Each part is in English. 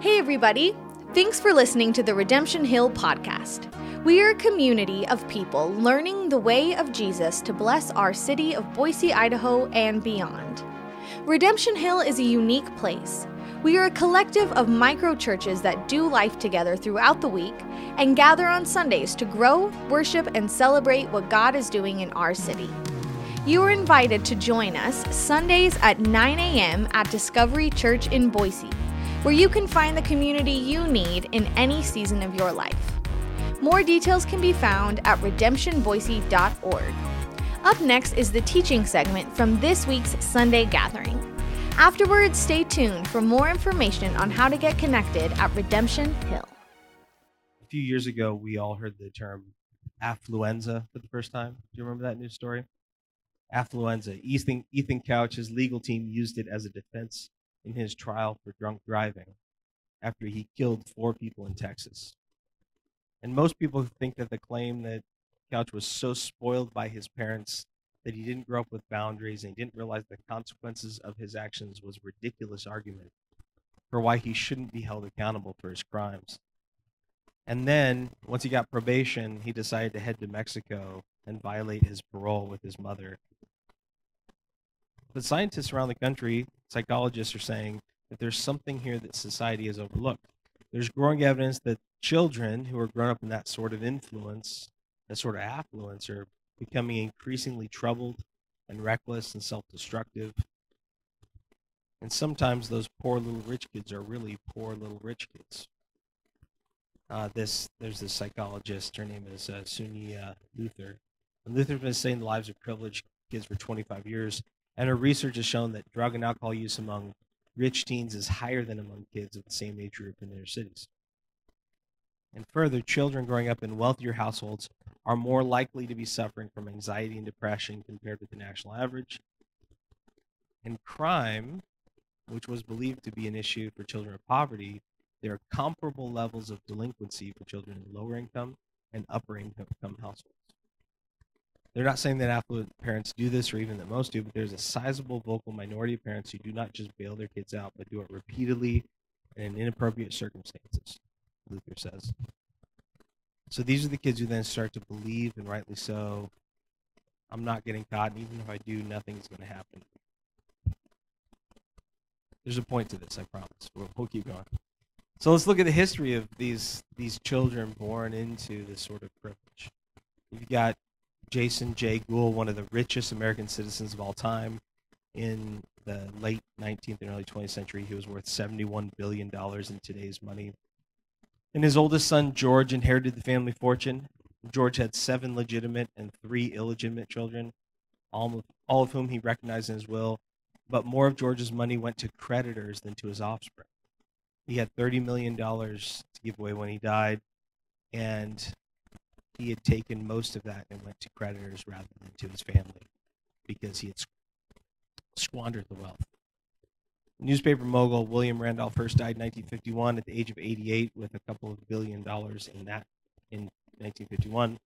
Hey, everybody. Thanks for listening to the Redemption Hill podcast. We are a community of people learning the way of Jesus to bless our city of Boise, Idaho, and beyond. Redemption Hill is a unique place. We are a collective of micro churches that do life together throughout the week and gather on Sundays to grow, worship, and celebrate what God is doing in our city. You are invited to join us Sundays at 9 a.m. at Discovery Church in Boise, where you can find the community you need in any season of your life. More details can be found at redemptionboise.org. Up next is the teaching segment from this week's Sunday gathering. Afterwards, stay tuned for more information on how to get connected at Redemption Hill. A few years ago, we all heard the term affluenza for the first time. Do you remember that news story? affluenza. Ethan, Ethan Couch's legal team used it as a defense in his trial for drunk driving after he killed four people in Texas. And most people think that the claim that Couch was so spoiled by his parents that he didn't grow up with boundaries and he didn't realize the consequences of his actions was ridiculous argument for why he shouldn't be held accountable for his crimes. And then, once he got probation, he decided to head to Mexico and violate his parole with his mother but scientists around the country, psychologists are saying that there's something here that society has overlooked. There's growing evidence that children who are grown up in that sort of influence, that sort of affluence, are becoming increasingly troubled and reckless and self destructive. And sometimes those poor little rich kids are really poor little rich kids. Uh, this there's this psychologist. Her name is uh, Suniya Luthar. And Luthar's been studying the lives of privileged kids for 25 years, and her research has shown that drug and alcohol use among rich teens is higher than among kids of the same age group in their cities. And further, children growing up in wealthier households are more likely to be suffering from anxiety and depression compared with the national average. And crime, which was believed to be an issue for children of poverty, there are comparable levels of delinquency for children in lower income and upper income households. They're not saying that affluent parents do this or even that most do, but there's a sizable vocal minority of parents who do not just bail their kids out, but do it repeatedly and in inappropriate circumstances, Luthar says. So these are the kids who then start to believe, and rightly so, I'm not getting caught, and even if I do, nothing's going to happen. There's a point to this, I promise. We'll, we'll keep going. So let's look at the history of these these children born into this sort of privilege. You've got Jason J. Gould, one of the richest American citizens of all time. In the late 19th and early 20th century, he was worth $71 billion in today's money. And his oldest son, George, inherited the family fortune. George had seven legitimate and three illegitimate children, all of, all of whom he recognized in his will. But more of George's money went to creditors than to his offspring. He had $30 million to give away when he died, and he had taken most of that and went to creditors rather than to his family because he had squandered the wealth. Newspaper mogul William Randolph Hearst died in 1951 at the age of 88 with a couple of billion dollars in that in 1951.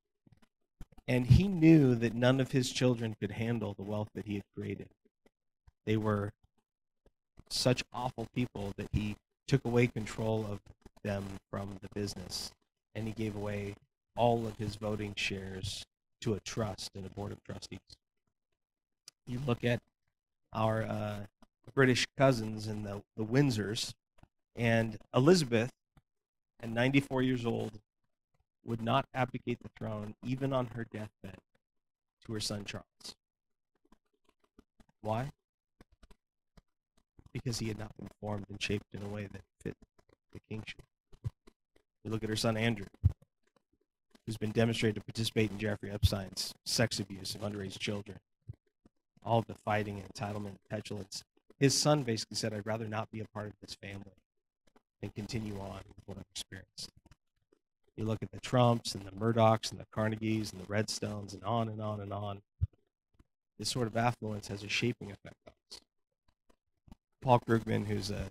And he knew that none of his children could handle the wealth that he had created. They were such awful people that he took away control of them from the business and he gave away all of his voting shares to a trust and a board of trustees. You look at our uh, British cousins and the, the Windsors, and Elizabeth, at 94 years old, would not abdicate the throne even on her deathbed to her son Charles. Why? Because he had not been formed and shaped in a way that fit the kingship. You look at her son Andrew who's been demonstrated to participate in Jeffrey Epstein's sex abuse of underage children. All of the fighting, and entitlement, petulance. His son basically said, I'd rather not be a part of this family and continue on with what I've experienced. You look at the Trumps and the Murdochs and the Carnegies and the Redstones and on and on and on. This sort of affluence has a shaping effect on us. Paul Krugman, who's a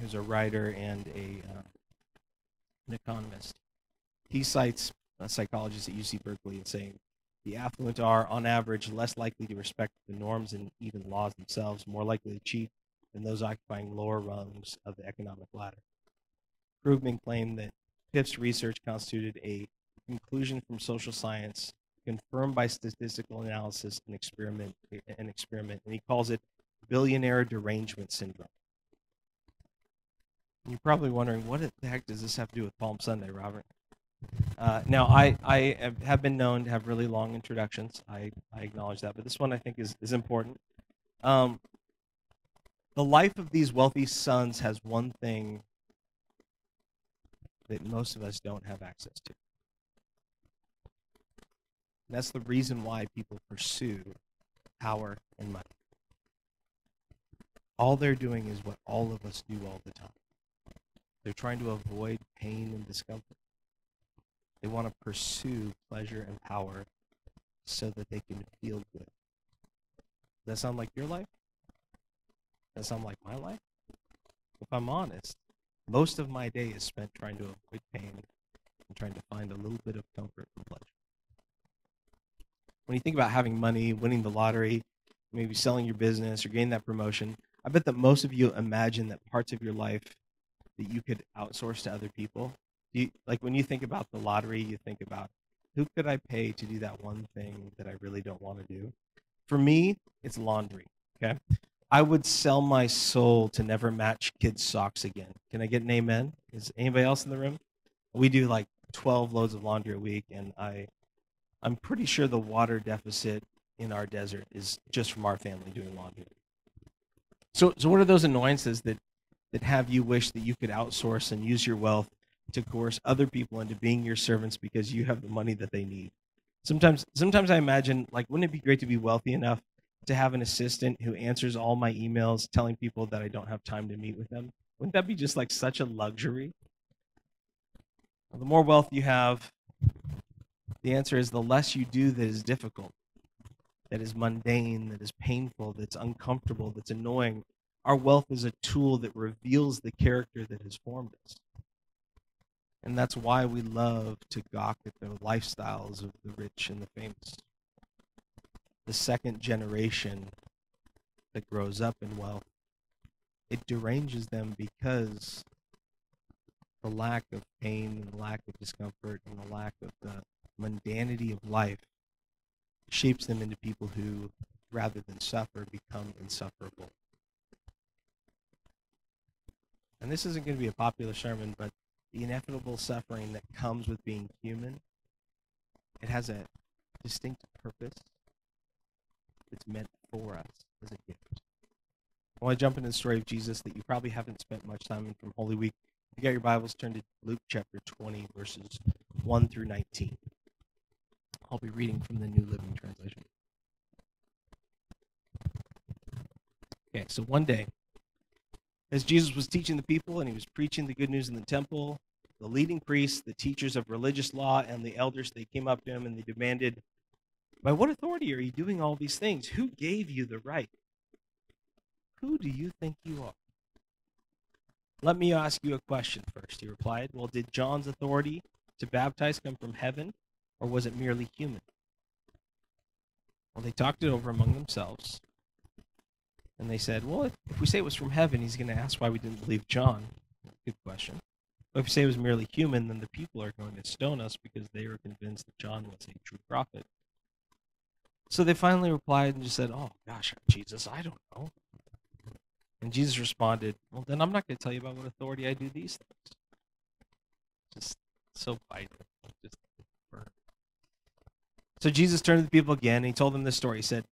who's a writer and a uh, an economist, he cites Uh, a psychologist at UC Berkeley and saying the affluent are, on average, less likely to respect the norms and even laws themselves, more likely to cheat than those occupying lower rungs of the economic ladder. Krugman claimed that Piff's research constituted a conclusion from social science confirmed by statistical analysis and experiment an experiment and he calls it billionaire derangement syndrome you're probably wondering what the heck does this have to do with palm sunday robert uh, now I, I have been known to have really long introductions I, I acknowledge that but this one i think is, is important um, the life of these wealthy sons has one thing that most of us don't have access to and that's the reason why people pursue power and money. All they're doing is what all of us do all the time. They're trying to avoid pain and discomfort. They want to pursue pleasure and power so that they can feel good. Does that sound like your life? Does that sound like my life? If I'm honest, most of my day is spent trying to avoid pain and trying to find a little bit of comfort and pleasure when you think about having money, winning the lottery, maybe selling your business or getting that promotion, I bet that most of you imagine that parts of your life that you could outsource to other people. You, like when you think about the lottery, you think about who could I pay to do that one thing that I really don't want to do? For me, it's laundry. Okay. I would sell my soul to never match kids' socks again. Can I get an amen? Is anybody else in the room? We do like 12 loads of laundry a week, and I I'm pretty sure the water deficit in our desert is just from our family doing laundry. So, so what are those annoyances that that have you wish that you could outsource and use your wealth to coerce other people into being your servants because you have the money that they need? Sometimes, sometimes I imagine like, wouldn't it be great to be wealthy enough to have an assistant who answers all my emails telling people that I don't have time to meet with them? Wouldn't that be just like such a luxury? The more wealth you have, the answer is the less you do that is difficult, that is mundane, that is painful, that's uncomfortable, that's annoying. Our wealth is a tool that reveals the character that has formed us. And that's why we love to gawk at the lifestyles of the rich and the famous. The second generation that grows up in wealth, it deranges them because the lack of pain and the lack of discomfort and the lack of the mundanity of life shapes them into people who, rather than suffer, become insufferable. And this isn't going to be a popular sermon, but the inevitable suffering that comes with being human, it has a distinct purpose. It's meant for us as a gift. I want to jump into the story of Jesus that you probably haven't spent much time in from Holy Week. If you got your Bibles, turn to Luke chapter 20, verses 1 through 19. I'll be reading from the New Living Translation. Okay, so one day, as Jesus was teaching the people and he was preaching the good news in the temple, the leading priests, the teachers of religious law, and the elders, they came up to him and they demanded, By what authority are you doing all these things? Who gave you the right? Who do you think you are? Let me ask you a question first, he replied. Well, did John's authority to baptize come from heaven, or was it merely human? Well, they talked it over among themselves. And they said, well, if, we say it was from heaven, he's going to ask why we didn't believe John. Good question. But if we say it was merely human, then the people are going to stone us because they were convinced that John was a true prophet. So they finally replied and just said, Oh, gosh, Jesus, I don't know. And Jesus responded, Well, then I'm not going to tell you about what authority I do these things. Just so biting. Just so Jesus turned to the people again and he told them this story. He said,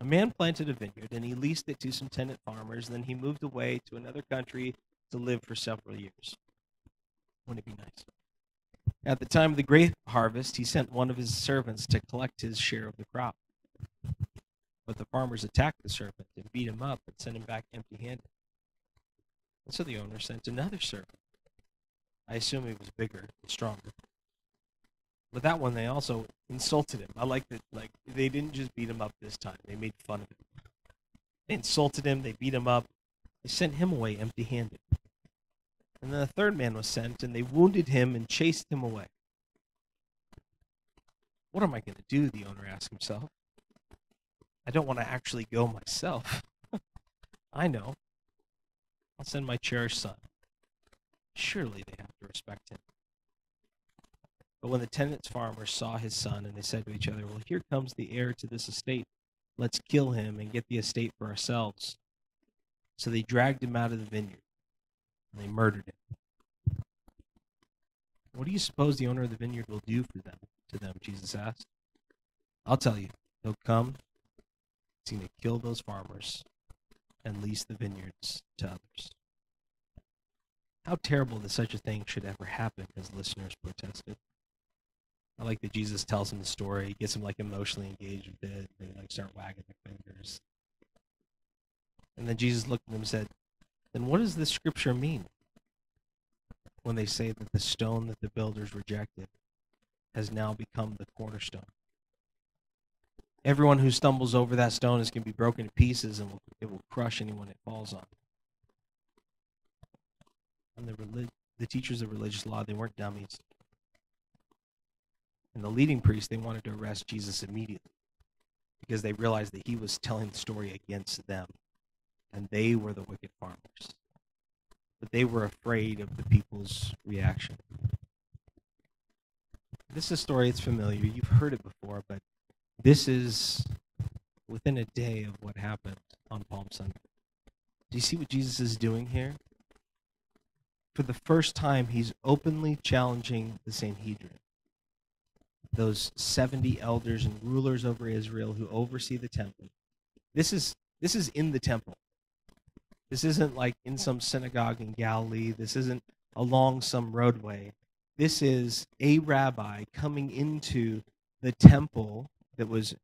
A man planted a vineyard and he leased it to some tenant farmers. Then he moved away to another country to live for several years. Wouldn't it be nice? At the time of the grape harvest, he sent one of his servants to collect his share of the crop. But the farmers attacked the servant and beat him up and sent him back empty handed. And so the owner sent another servant. I assume he was bigger and stronger. But that one, they also insulted him. I like that. Like they didn't just beat him up this time; they made fun of him. They insulted him. They beat him up. They sent him away empty-handed. And then a third man was sent, and they wounded him and chased him away. What am I going to do? The owner asked himself. I don't want to actually go myself. I know. I'll send my cherished son. Surely they have to respect him. But when the tenant's farmers saw his son, and they said to each other, Well, here comes the heir to this estate. Let's kill him and get the estate for ourselves. So they dragged him out of the vineyard, and they murdered him. What do you suppose the owner of the vineyard will do for them? To them, Jesus asked. I'll tell you. He'll come, he's going to kill those farmers and lease the vineyards to others. How terrible that such a thing should ever happen, his listeners protested. I like that Jesus tells him the story, gets him like emotionally engaged with it. They like start wagging their fingers. And then Jesus looked at them and said, Then what does this scripture mean? When they say that the stone that the builders rejected has now become the cornerstone. Everyone who stumbles over that stone is going to be broken to pieces and it will crush anyone it falls on. And the, relig- the teachers of religious law, they weren't dummies. And the leading priests, they wanted to arrest Jesus immediately because they realized that he was telling the story against them. And they were the wicked farmers. But they were afraid of the people's reaction. This is a story that's familiar. You've heard it before, but this is within a day of what happened on Palm Sunday. Do you see what Jesus is doing here? For the first time, he's openly challenging the Sanhedrin, those 70 elders and rulers over Israel who oversee the temple. This is this is in the temple. This isn't like in some synagogue in Galilee. This isn't along some roadway. This is a rabbi coming into the temple that was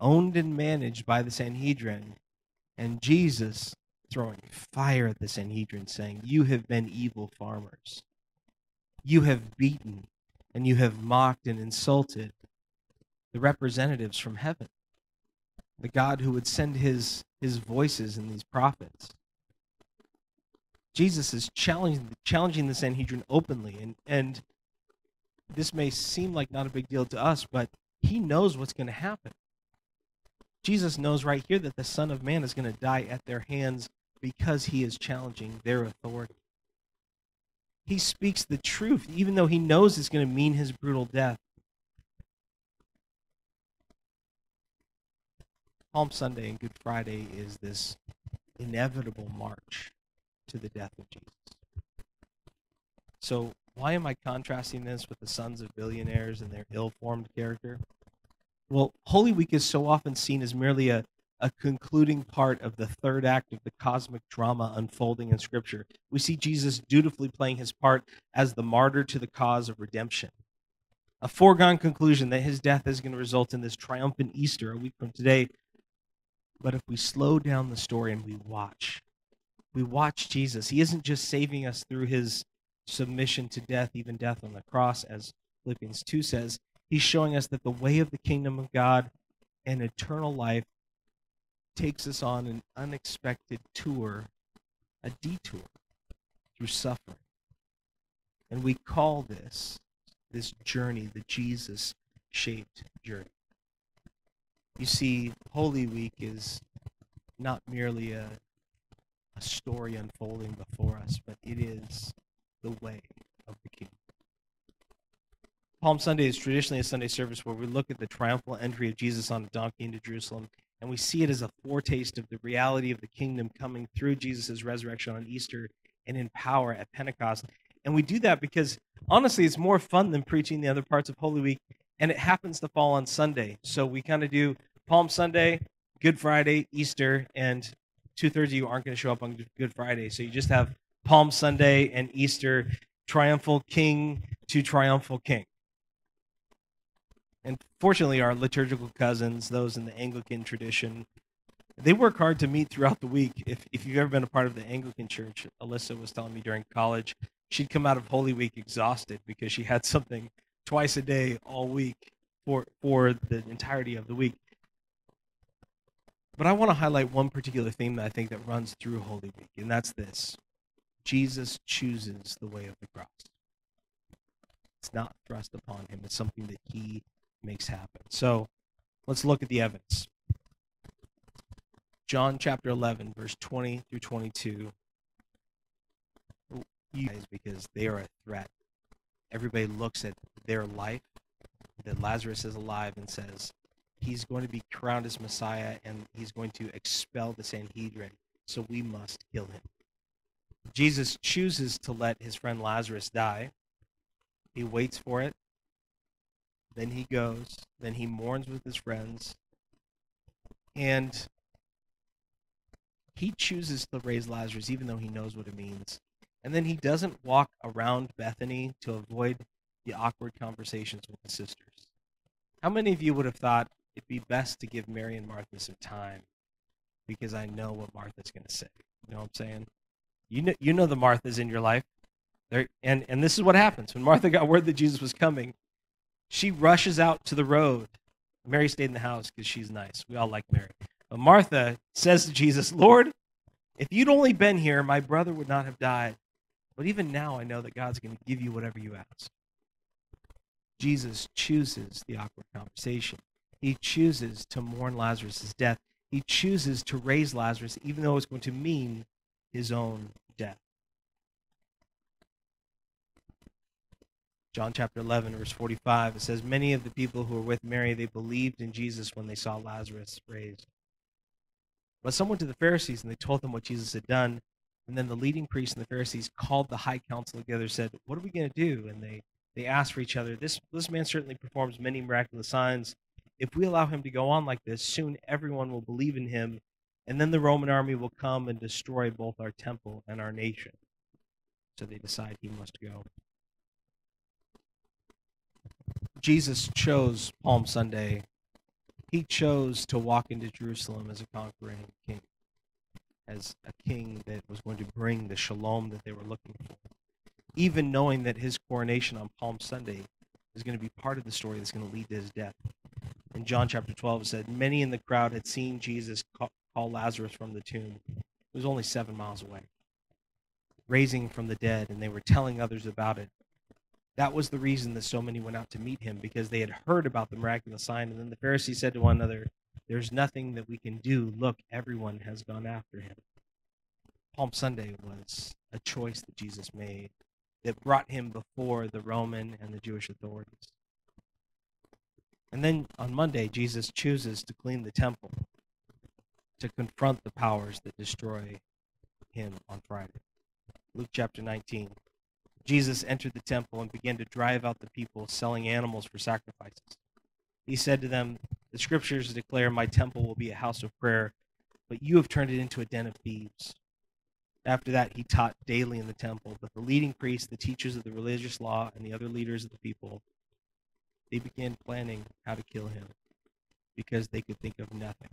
owned and managed by the Sanhedrin, and Jesus throwing fire at the Sanhedrin, saying, You have been evil farmers. You have beaten and you have mocked and insulted the representatives from heaven, the God who would send his, his voices in these prophets. Jesus is challenging, challenging the Sanhedrin openly, and, and this may seem like not a big deal to us, but he knows what's going to happen. Jesus knows right here that the Son of Man is going to die at their hands because he is challenging their authority. He speaks the truth, even though he knows it's going to mean his brutal death. Palm Sunday and Good Friday is this inevitable march to the death of Jesus. So, why am I contrasting this with the sons of billionaires and their ill formed character? Well, Holy Week is so often seen as merely a, a concluding part of the third act of the cosmic drama unfolding in Scripture. We see Jesus dutifully playing his part as the martyr to the cause of redemption. A foregone conclusion that his death is going to result in this triumphant Easter a week from today. But if we slow down the story and we watch, we watch Jesus. He isn't just saving us through his submission to death, even death on the cross, as Philippians 2 says. He's showing us that the way of the kingdom of God and eternal life takes us on an unexpected tour, a detour through suffering. And we call this this journey the Jesus shaped journey. You see, Holy Week is not merely a, a story unfolding before us, but it is the way of the King. Palm Sunday is traditionally a Sunday service where we look at the triumphal entry of Jesus on a donkey into Jerusalem, and we see it as a foretaste of the reality of the kingdom coming through Jesus' resurrection on Easter and in power at Pentecost. And we do that because honestly, it's more fun than preaching the other parts of Holy Week, and it happens to fall on Sunday. So we kind of do Palm Sunday, Good Friday, Easter, and two thirds of you aren't going to show up on Good Friday. So you just have Palm Sunday and Easter, triumphal king to triumphal king. And fortunately, our liturgical cousins, those in the Anglican tradition, they work hard to meet throughout the week. If, if you've ever been a part of the Anglican church, Alyssa was telling me during college, she'd come out of Holy Week exhausted because she had something twice a day all week for, for the entirety of the week. But I want to highlight one particular theme that I think that runs through Holy Week, and that's this Jesus chooses the way of the cross. It's not thrust upon him, it's something that he makes happen. So let's look at the evidence. John chapter 11, verse 20 through 22. you guys because they are a threat. Everybody looks at their life, that Lazarus is alive, and says, He's going to be crowned as Messiah and he's going to expel the Sanhedrin, so we must kill him. Jesus chooses to let his friend Lazarus die. He waits for it. Then he goes. Then he mourns with his friends. And he chooses to raise Lazarus, even though he knows what it means. And then he doesn't walk around Bethany to avoid the awkward conversations with the sisters. How many of you would have thought it'd be best to give Mary and Martha some time because I know what Martha's going to say? You know what I'm saying? You know, you know the Marthas in your life. And, and this is what happens. When Martha got word that Jesus was coming, she rushes out to the road. Mary stayed in the house because she's nice. We all like Mary. But Martha says to Jesus, Lord, if you'd only been here, my brother would not have died. But even now, I know that God's going to give you whatever you ask. Jesus chooses the awkward conversation. He chooses to mourn Lazarus' death. He chooses to raise Lazarus, even though it's going to mean his own death. John chapter 11, verse 45, it says, Many of the people who were with Mary, they believed in Jesus when they saw Lazarus raised. But some went to the Pharisees and they told them what Jesus had done. And then the leading priests and the Pharisees called the high council together, said, What are we going to do? And they, they asked for each other, this, this man certainly performs many miraculous signs. If we allow him to go on like this, soon everyone will believe in him, and then the Roman army will come and destroy both our temple and our nation. So they decide he must go. Jesus chose Palm Sunday. He chose to walk into Jerusalem as a conquering king, as a king that was going to bring the shalom that they were looking for. Even knowing that his coronation on Palm Sunday is going to be part of the story that's going to lead to his death. In John chapter 12, it said, Many in the crowd had seen Jesus call Lazarus from the tomb. It was only seven miles away, raising from the dead, and they were telling others about it. That was the reason that so many went out to meet him because they had heard about the miraculous sign. And then the Pharisees said to one another, There's nothing that we can do. Look, everyone has gone after him. Palm Sunday was a choice that Jesus made that brought him before the Roman and the Jewish authorities. And then on Monday, Jesus chooses to clean the temple, to confront the powers that destroy him on Friday. Luke chapter 19. Jesus entered the temple and began to drive out the people selling animals for sacrifices. He said to them, The scriptures declare my temple will be a house of prayer, but you have turned it into a den of thieves. After that, he taught daily in the temple, but the leading priests, the teachers of the religious law, and the other leaders of the people, they began planning how to kill him because they could think of nothing.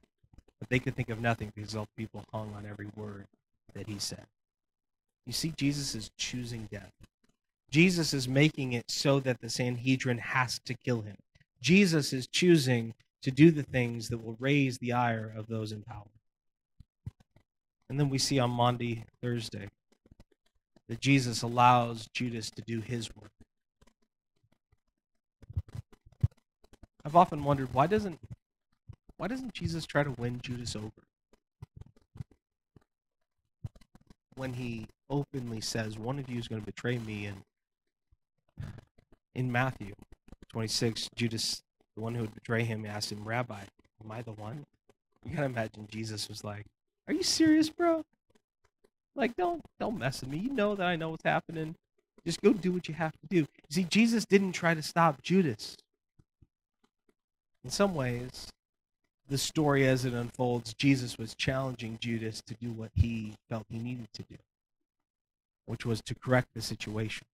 But they could think of nothing because all the people hung on every word that he said. You see, Jesus is choosing death. Jesus is making it so that the Sanhedrin has to kill him. Jesus is choosing to do the things that will raise the ire of those in power. And then we see on Maundy, Thursday, that Jesus allows Judas to do his work. I've often wondered why doesn't why doesn't Jesus try to win Judas over? When he openly says, One of you is going to betray me, and in Matthew 26, Judas, the one who would betray him, asked him, Rabbi, am I the one? You gotta imagine Jesus was like, Are you serious, bro? Like, don't don't mess with me. You know that I know what's happening. Just go do what you have to do. See, Jesus didn't try to stop Judas. In some ways, the story as it unfolds, Jesus was challenging Judas to do what he felt he needed to do, which was to correct the situation.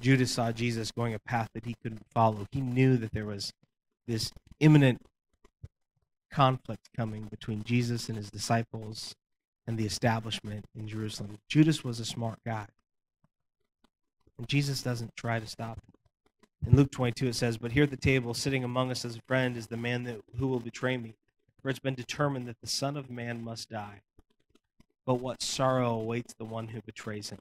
Judas saw Jesus going a path that he couldn't follow. He knew that there was this imminent conflict coming between Jesus and his disciples and the establishment in Jerusalem. Judas was a smart guy. And Jesus doesn't try to stop him. In Luke 22, it says, But here at the table, sitting among us as a friend, is the man that, who will betray me. For it's been determined that the Son of Man must die. But what sorrow awaits the one who betrays him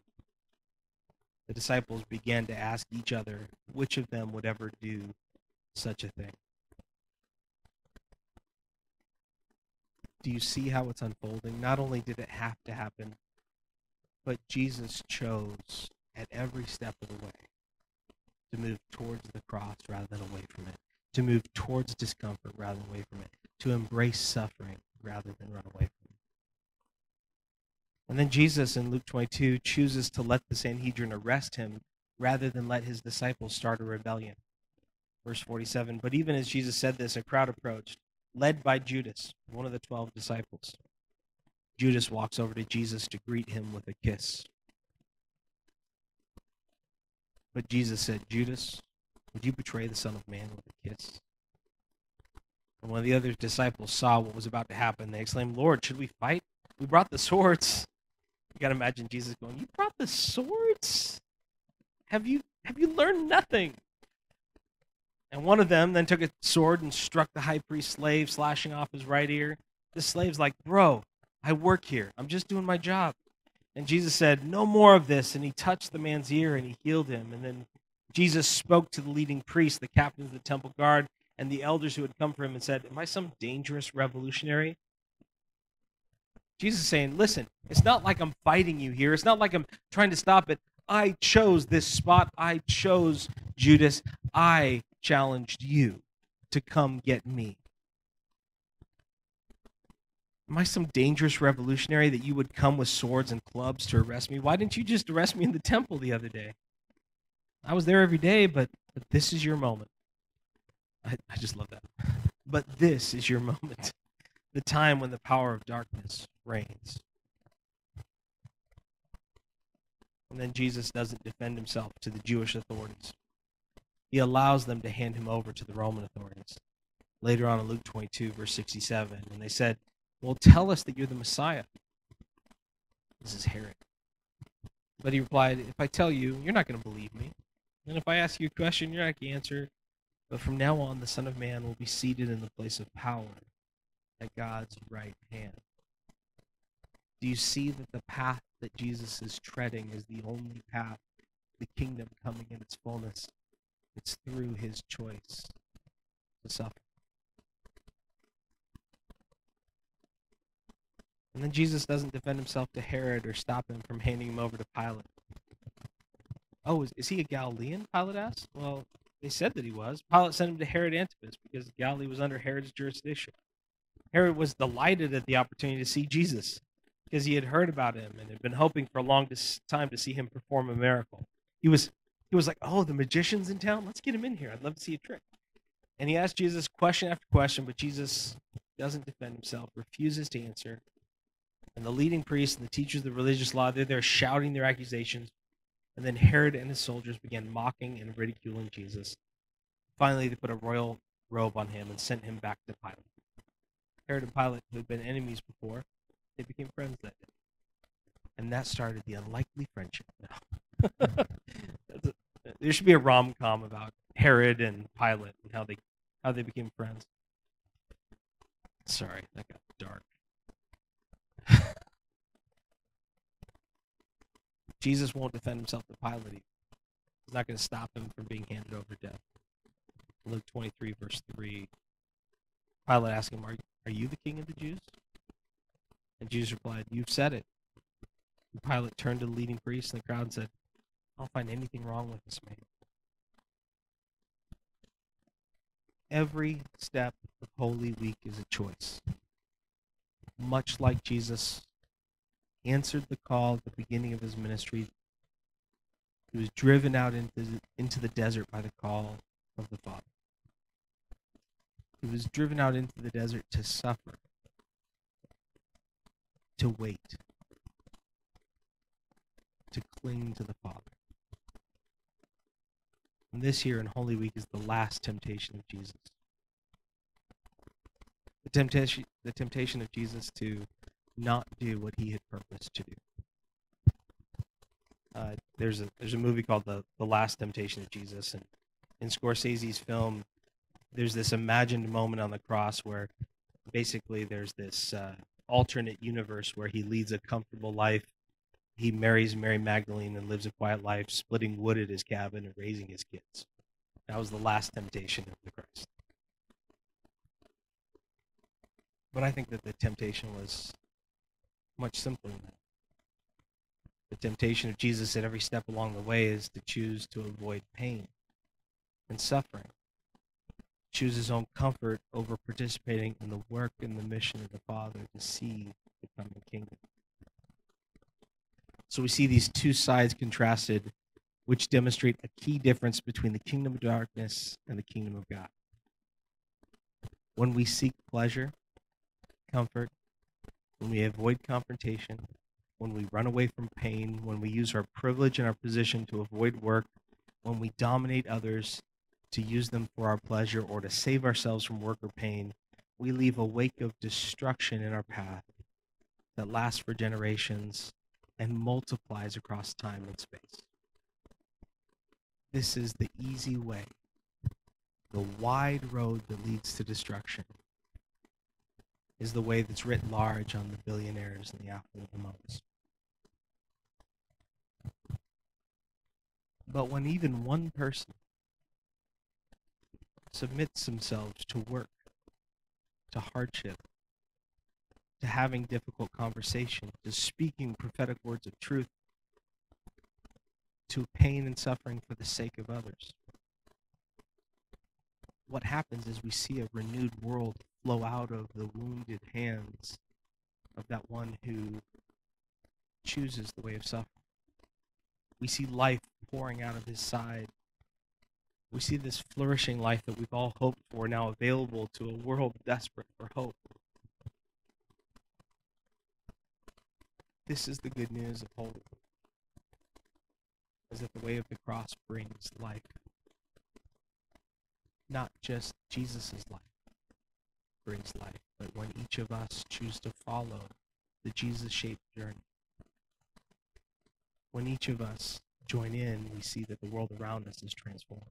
the disciples began to ask each other which of them would ever do such a thing. Do you see how it's unfolding? Not only did it have to happen, But Jesus chose at every step of the way to move towards the cross rather than away from it, to move towards discomfort rather than away from it, to embrace suffering rather than run away from it. And then Jesus in Luke 22 chooses to let the Sanhedrin arrest him rather than let his disciples start a rebellion. Verse 47 But even as Jesus said this, a crowd approached, led by Judas, one of the twelve disciples. Judas walks over to Jesus to greet him with a kiss. But Jesus said, Judas, would you betray the Son of Man with a kiss? And when the other disciples saw what was about to happen, they exclaimed, Lord, should we fight? We brought the swords. You got to imagine Jesus going, You brought the swords? Have you have you learned nothing? And one of them then took a sword and struck the high priest's slave, slashing off his right ear. The slave's like, Bro, I work here. I'm just doing my job. And Jesus said, No more of this. And he touched the man's ear and he healed him. And then Jesus spoke to the leading priests, the captains of the temple guard, and the elders who had come for him and said, Am I some dangerous revolutionary? Jesus is saying, Listen, it's not like I'm fighting you here. It's not like I'm trying to stop it. I chose this spot. I chose Judas. I challenged you to come get me. Am I some dangerous revolutionary that you would come with swords and clubs to arrest me? Why didn't you just arrest me in the temple the other day? I was there every day, but, but this is your moment. I, I just love that. But this is your moment. The time when the power of darkness reigns. And then Jesus doesn't defend himself to the Jewish authorities. He allows them to hand him over to the Roman authorities. Later on in Luke 22, verse 67, and they said, Well, tell us that you're the Messiah. This is Herod. But he replied, If I tell you, you're not going to believe me. And if I ask you a question, you're not going to answer. But from now on, the Son of Man will be seated in the place of power at God's right hand. Do you see that the path that Jesus is treading is the only path the kingdom coming in its fullness? It's through his choice to suffer. And then Jesus doesn't defend himself to Herod or stop him from handing him over to Pilate. Oh, is, is he a Galilean? Pilate asked. Well, they said that he was. Pilate sent him to Herod Antipas because Galilee was under Herod's jurisdiction. Herod was delighted at the opportunity to see Jesus because he had heard about him and had been hoping for a long time to see him perform a miracle. He was he was like, "Oh, the magician's in town. Let's get him in here. I'd love to see a trick." And he asked Jesus question after question, but Jesus doesn't defend himself, refuses to answer. And the leading priests and the teachers of the religious law, they're there shouting their accusations. And then Herod and his soldiers began mocking and ridiculing Jesus. Finally, they put a royal robe on him and sent him back to Pilate. Herod and Pilate, who had been enemies before, they became friends that day. And that started the unlikely friendship. there should be a rom com about Herod and Pilate and how they how they became friends. Sorry, that got dark. Jesus won't defend himself to Pilate. He's not going to stop him from being handed over to death. Luke 23, verse 3. Pilate asked him, Are, are you the king of the Jews? And Jesus replied, You've said it. And Pilate turned to the leading priests and the crowd and said, I don't find anything wrong with this man. Every step of Holy Week is a choice. Much like Jesus answered the call at the beginning of his ministry, he was driven out into, into the desert by the call of the Father. He was driven out into the desert to suffer, to wait, to cling to the Father. And this year in Holy Week is the last temptation of Jesus. The temptation, the temptation of Jesus to not do what he had purposed to do. Uh, there's a there's a movie called the the Last Temptation of Jesus, and in Scorsese's film, there's this imagined moment on the cross where basically there's this uh, alternate universe where he leads a comfortable life. He marries Mary Magdalene and lives a quiet life, splitting wood at his cabin and raising his kids. That was the last temptation of the Christ. But I think that the temptation was much simpler than that. The temptation of Jesus at every step along the way is to choose to avoid pain and suffering, choose his own comfort over participating in the work and the mission of the Father to see the coming kingdom. So we see these two sides contrasted, which demonstrate a key difference between the kingdom of darkness and the kingdom of God. When we seek pleasure, comfort, when we avoid confrontation, when we run away from pain, when we use our privilege and our position to avoid work, when we dominate others to use them for our pleasure or to save ourselves from work or pain, we leave a wake of destruction in our path that lasts for generations and multiplies across time and space. This is the easy way, the wide road that leads to destruction is the way that's writ large on the billionaires and the affluent among us. But when even one person submits themselves to work, to hardship, to having difficult conversation, to speaking prophetic words of truth, to pain and suffering for the sake of others. What happens is we see a renewed world flow out of the wounded hands of that one who chooses the way of suffering. We see life pouring out of his side. We see this flourishing life that we've all hoped for now available to a world desperate for hope. This is the good news of hope. Is that the way of the cross brings life. Not just Jesus' life brings life, but when each of us choose to follow the Jesus shaped journey. When each of us join in, we see that the world around us is transformed.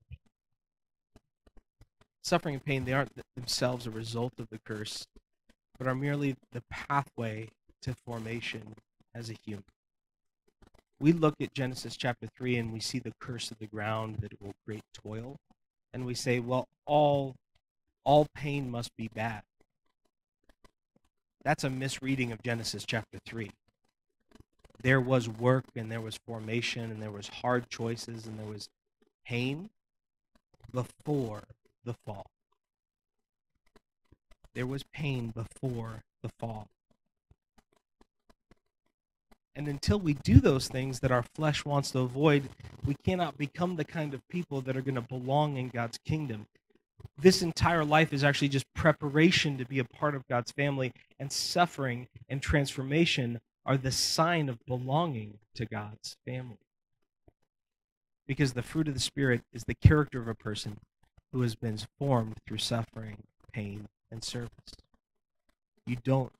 Suffering and pain, they aren't themselves a result of the curse, but are merely the pathway to formation as a human. We look at Genesis chapter 3 and we see the curse of the ground that it will create toil. And we say, well, all all pain must be bad. That's a misreading of Genesis chapter 3. There was work and there was formation and there was hard choices and there was pain before the fall. There was pain before the fall. And until we do those things that our flesh wants to avoid, we cannot become the kind of people that are going to belong in God's kingdom this entire life is actually just preparation to be a part of God's family, and suffering and transformation are the sign of belonging to God's family. Because the fruit of the Spirit is the character of a person who has been formed through suffering, pain, and service. You don't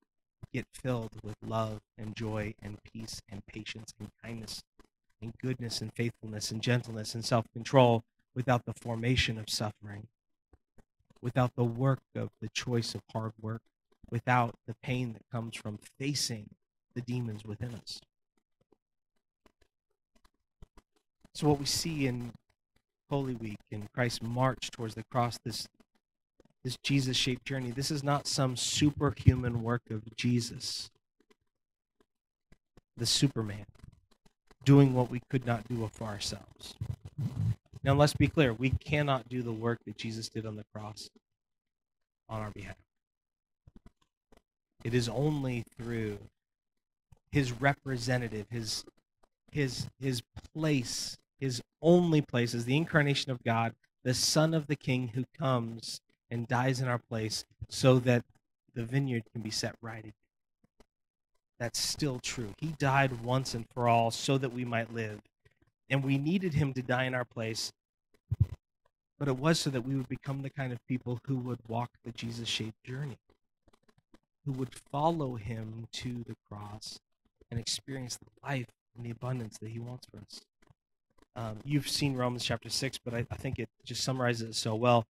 get filled with love and joy and peace and patience and kindness and goodness and faithfulness and gentleness and self control without the formation of suffering without the work of the choice of hard work, without the pain that comes from facing the demons within us. So, what we see in Holy Week and Christ's march towards the cross, this, this Jesus shaped journey, this is not some superhuman work of Jesus, the Superman, doing what we could not do for ourselves. Now, let's be clear we cannot do the work that Jesus did on the cross on our behalf. It is only through his representative, his his his place, his only place is the incarnation of God, the Son of the King who comes and dies in our place so that the vineyard can be set right again. That's still true. He died once and for all so that we might live and we needed him to die in our place. But it was so that we would become the kind of people who would walk the Jesus shaped journey, who would follow him to the cross and experience the life and the abundance that he wants for us. Um, you've seen Romans chapter 6, but I, I think it just summarizes it so well.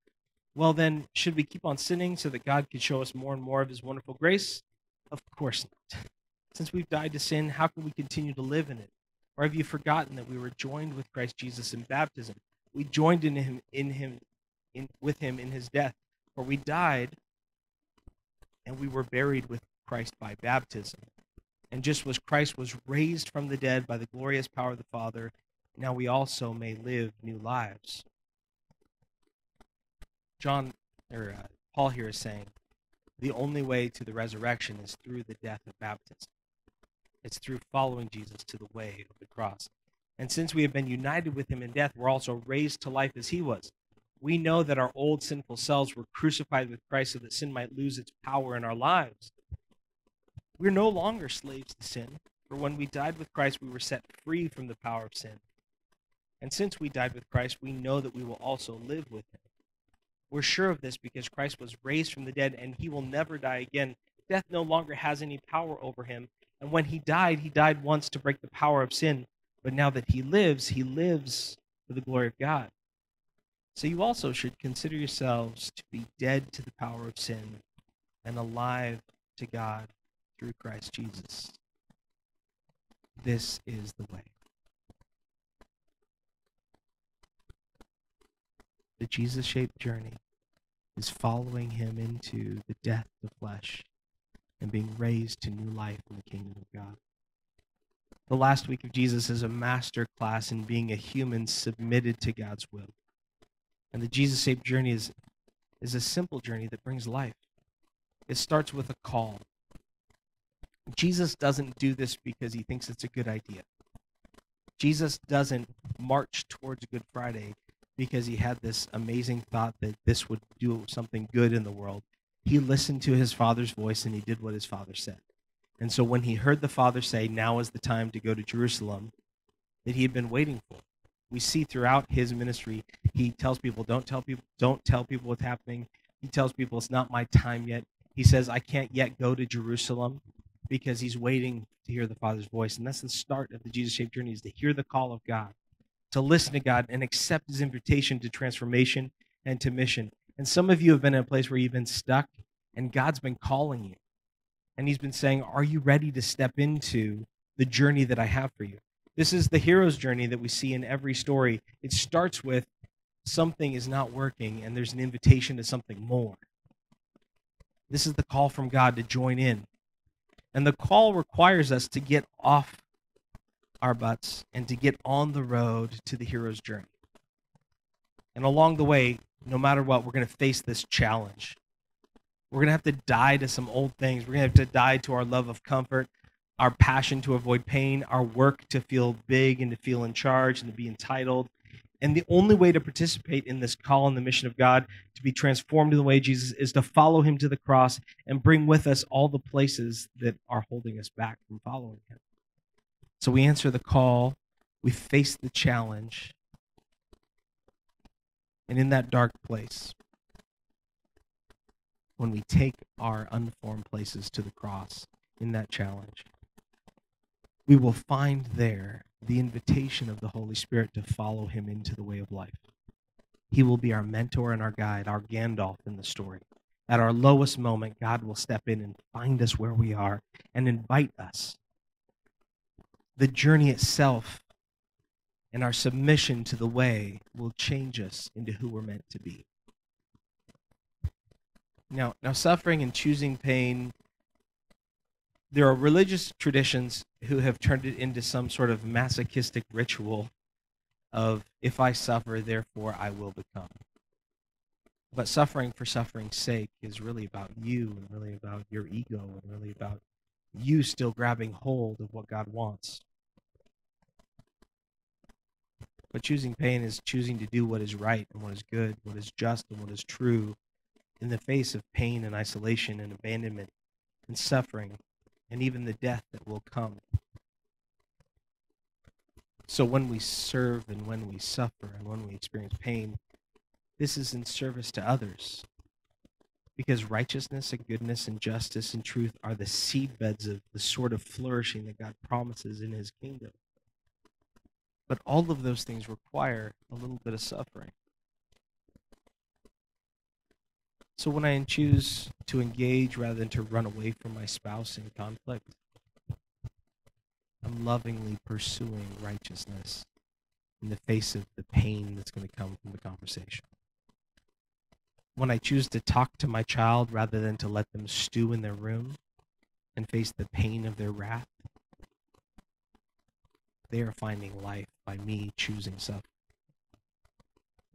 Well, then, should we keep on sinning so that God could show us more and more of his wonderful grace? Of course not. Since we've died to sin, how can we continue to live in it? Or have you forgotten that we were joined with Christ Jesus in baptism? We joined in him in him in with him in his death. For we died and we were buried with Christ by baptism. And just as Christ was raised from the dead by the glorious power of the Father, now we also may live new lives. John or uh, Paul here is saying the only way to the resurrection is through the death of baptism. It's through following Jesus to the way of the cross. And since we have been united with him in death, we're also raised to life as he was. We know that our old sinful selves were crucified with Christ so that sin might lose its power in our lives. We're no longer slaves to sin, for when we died with Christ, we were set free from the power of sin. And since we died with Christ, we know that we will also live with him. We're sure of this because Christ was raised from the dead and he will never die again. Death no longer has any power over him. And when he died, he died once to break the power of sin. But now that he lives, he lives for the glory of God. So you also should consider yourselves to be dead to the power of sin and alive to God through Christ Jesus. This is the way. The Jesus shaped journey is following him into the death of the flesh and being raised to new life in the kingdom of God. The last week of Jesus is a master class in being a human submitted to God's will. And the Jesus shaped journey is, is a simple journey that brings life. It starts with a call. Jesus doesn't do this because he thinks it's a good idea. Jesus doesn't march towards Good Friday because he had this amazing thought that this would do something good in the world. He listened to his father's voice and he did what his father said. And so when he heard the father say, Now is the time to go to Jerusalem, that he had been waiting for, we see throughout his ministry, he tells people, Don't tell people, don't tell people what's happening. He tells people it's not my time yet. He says, I can't yet go to Jerusalem because he's waiting to hear the Father's voice. And that's the start of the Jesus shaped journey is to hear the call of God, to listen to God and accept his invitation to transformation and to mission. And some of you have been in a place where you've been stuck and God's been calling you. And he's been saying, Are you ready to step into the journey that I have for you? This is the hero's journey that we see in every story. It starts with something is not working and there's an invitation to something more. This is the call from God to join in. And the call requires us to get off our butts and to get on the road to the hero's journey. And along the way, no matter what, we're going to face this challenge. We're going to have to die to some old things. We're going to have to die to our love of comfort, our passion to avoid pain, our work to feel big and to feel in charge and to be entitled. And the only way to participate in this call and the mission of God to be transformed in the way of Jesus is to follow him to the cross and bring with us all the places that are holding us back from following him. So we answer the call, we face the challenge, and in that dark place, when we take our unformed places to the cross in that challenge, we will find there the invitation of the Holy Spirit to follow him into the way of life. He will be our mentor and our guide, our Gandalf in the story. At our lowest moment, God will step in and find us where we are and invite us. The journey itself and our submission to the way will change us into who we're meant to be. Now, now suffering and choosing pain there are religious traditions who have turned it into some sort of masochistic ritual of if I suffer, therefore I will become. But suffering for suffering's sake is really about you and really about your ego and really about you still grabbing hold of what God wants. But choosing pain is choosing to do what is right and what is good, what is just and what is true in the face of pain and isolation and abandonment and suffering and even the death that will come. So when we serve and when we suffer and when we experience pain, this is in service to others. Because righteousness and goodness and justice and truth are the seedbeds of the sort of flourishing that God promises in his kingdom. But all of those things require a little bit of suffering. So when I choose to engage rather than to run away from my spouse in conflict, I'm lovingly pursuing righteousness in the face of the pain that's going to come from the conversation. When I choose to talk to my child rather than to let them stew in their room and face the pain of their wrath, they are finding life by me choosing suffering.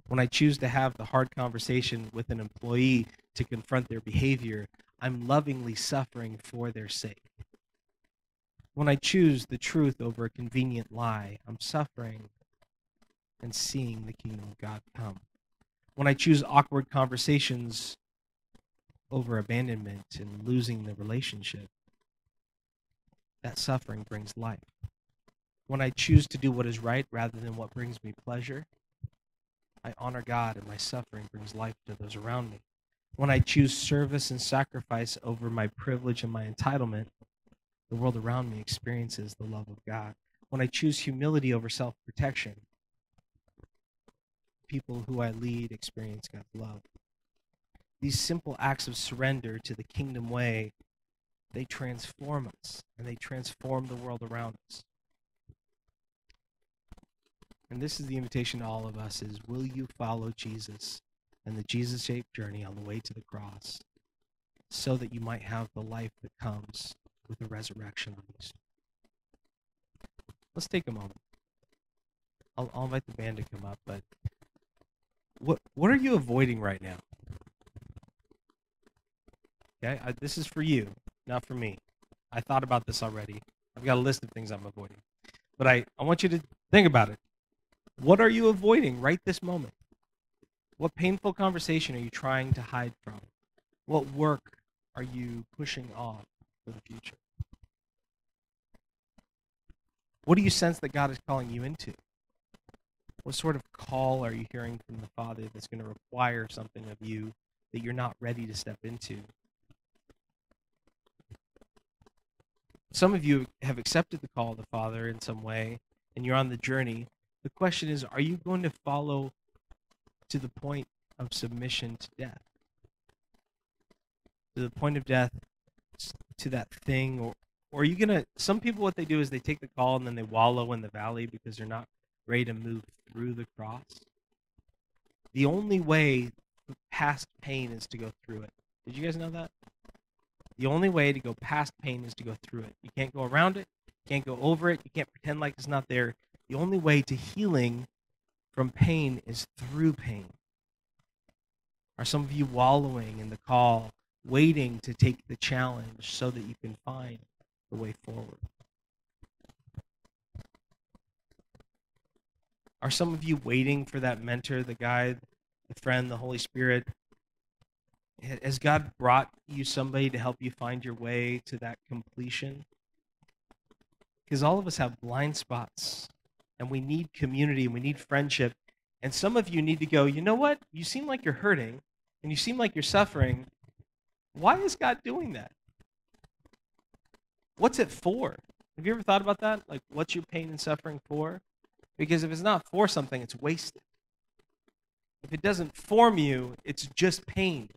When I choose to have the hard conversation with an employee to confront their behavior, I'm lovingly suffering for their sake. When I choose the truth over a convenient lie, I'm suffering and seeing the kingdom of God come. When I choose awkward conversations over abandonment and losing the relationship, that suffering brings life. When I choose to do what is right rather than what brings me pleasure, I honor God and my suffering brings life to those around me. When I choose service and sacrifice over my privilege and my entitlement, the world around me experiences the love of God. When I choose humility over self protection, people who I lead experience God's love. These simple acts of surrender to the kingdom way, they transform us and they transform the world around us. And this is the invitation to all of us is will you follow Jesus and the Jesus-shaped journey on the way to the cross so that you might have the life that comes with the resurrection on Easter. Let's take a moment. I'll, I'll invite the band to come up, but what what are you avoiding right now? Okay, I, this is for you, not for me. I thought about this already. I've got a list of things I'm avoiding, but I, I want you to think about it. What are you avoiding right this moment? What painful conversation are you trying to hide from? What work are you pushing off for the future? What do you sense that God is calling you into? What sort of call are you hearing from the Father that's going to require something of you that you're not ready to step into? Some of you have accepted the call of the Father in some way, and you're on the journey. The question is are you going to follow to the point of submission to death? To the point of death, to that thing, or, or are you going to? Some people, what they do is they take the call and then they wallow in the valley because they're not ready to move through the cross. The only way past pain is to go through it. Did you guys know that? The only way to go past pain is to go through it. You can't go around it. You can't go over it. You can't pretend like it's not there. The only way to healing from pain is through pain. Are some of you wallowing in the call, waiting to take the challenge so that you can find the way forward? Are some of you waiting for that mentor, the guide, the friend, the Holy Spirit has God brought you somebody to help you find your way to that completion? Because all of us have blind spots and we need community and we need friendship. And some of you need to go, you know what? You seem like you're hurting and you seem like you're suffering. Why is God doing that? What's it for? Have you ever thought about that? Like, what's your pain and suffering for? Because if it's not for something, it's wasted. If it doesn't form you, it's just pain.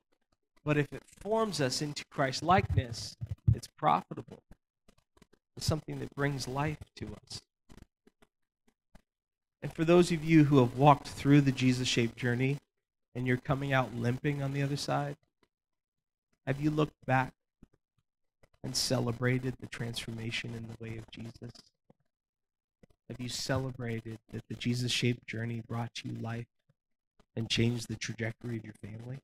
But if it forms us into Christ's likeness, it's profitable. It's something that brings life to us. And for those of you who have walked through the Jesus shaped journey and you're coming out limping on the other side, have you looked back and celebrated the transformation in the way of Jesus? Have you celebrated that the Jesus shaped journey brought you life and changed the trajectory of your family?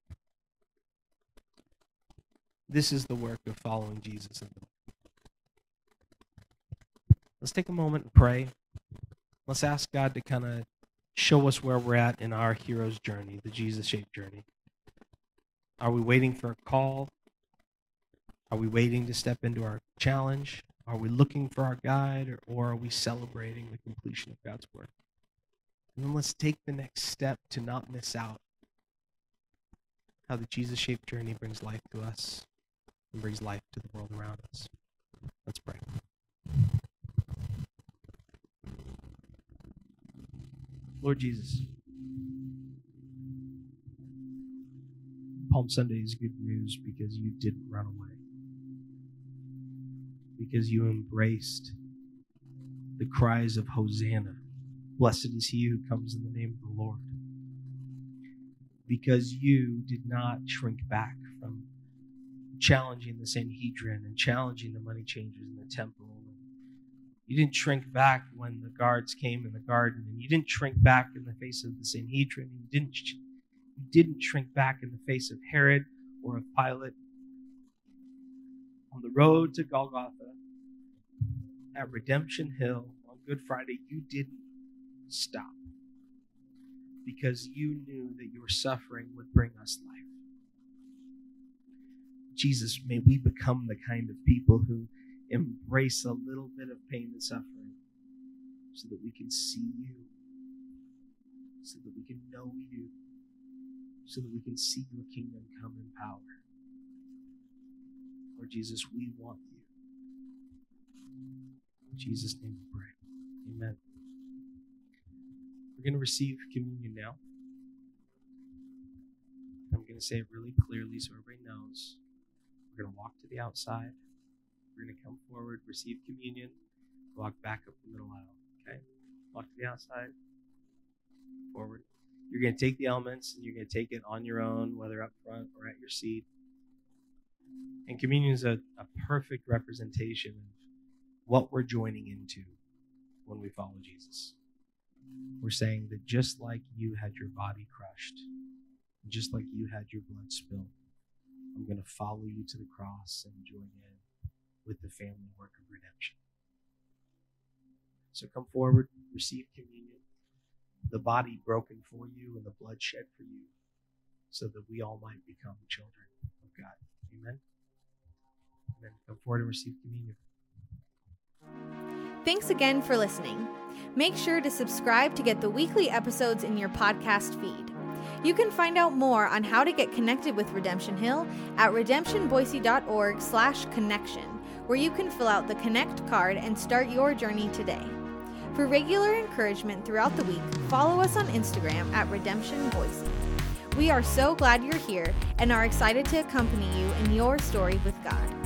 This is the work of following Jesus. Let's take a moment and pray. Let's ask God to kind of show us where we're at in our hero's journey, the Jesus shaped journey. Are we waiting for a call? Are we waiting to step into our challenge? Are we looking for our guide or, or are we celebrating the completion of God's work? And then let's take the next step to not miss out how the Jesus shaped journey brings life to us and brings life to the world around us. Let's pray. Lord Jesus, Palm Sunday is good news because you didn't run away, because you embraced the cries of Hosanna. Blessed is he who comes in the name of the Lord. Because you did not shrink back from challenging the Sanhedrin and challenging the money changers in the temple You didn't shrink back when the guards came in the garden, and you didn't shrink back in the face of the Sanhedrin. You didn't, you didn't shrink back in the face of Herod or of Pilate. On the road to Golgotha, at Redemption Hill on Good Friday, you didn't stop because you knew that your suffering would bring us life. Jesus, may we become the kind of people who embrace a little bit of pain and suffering so that we can see you, so that we can know you, so that we can see your kingdom come in power. Lord Jesus, we want you. In Jesus' name we pray. Amen. We're going to receive communion now. I'm going to say it really clearly so everybody knows. We're going to walk to the outside. We're going to come forward, receive communion, walk back up the middle aisle. Okay? Walk to the outside, forward. You're going to take the elements and you're going to take it on your own, whether up front or at your seat. And communion is a, a perfect representation of what we're joining into when we follow Jesus. We're saying that just like you had your body crushed, just like you had your blood spilled, I'm going to follow you to the cross and join in with the family work of redemption. So come forward, receive communion, the body broken for you and the blood shed for you, so that we all might become children of God. Amen. Amen. Come forward and receive communion. Thanks again for listening. Make sure to subscribe to get the weekly episodes in your podcast feed. You can find out more on how to get connected with Redemption Hill at redemptionboise.org slash connection, where you can fill out the Connect card and start your journey today. For regular encouragement throughout the week, follow us on Instagram at Redemption Boise. We are so glad you're here and are excited to accompany you in your story with God.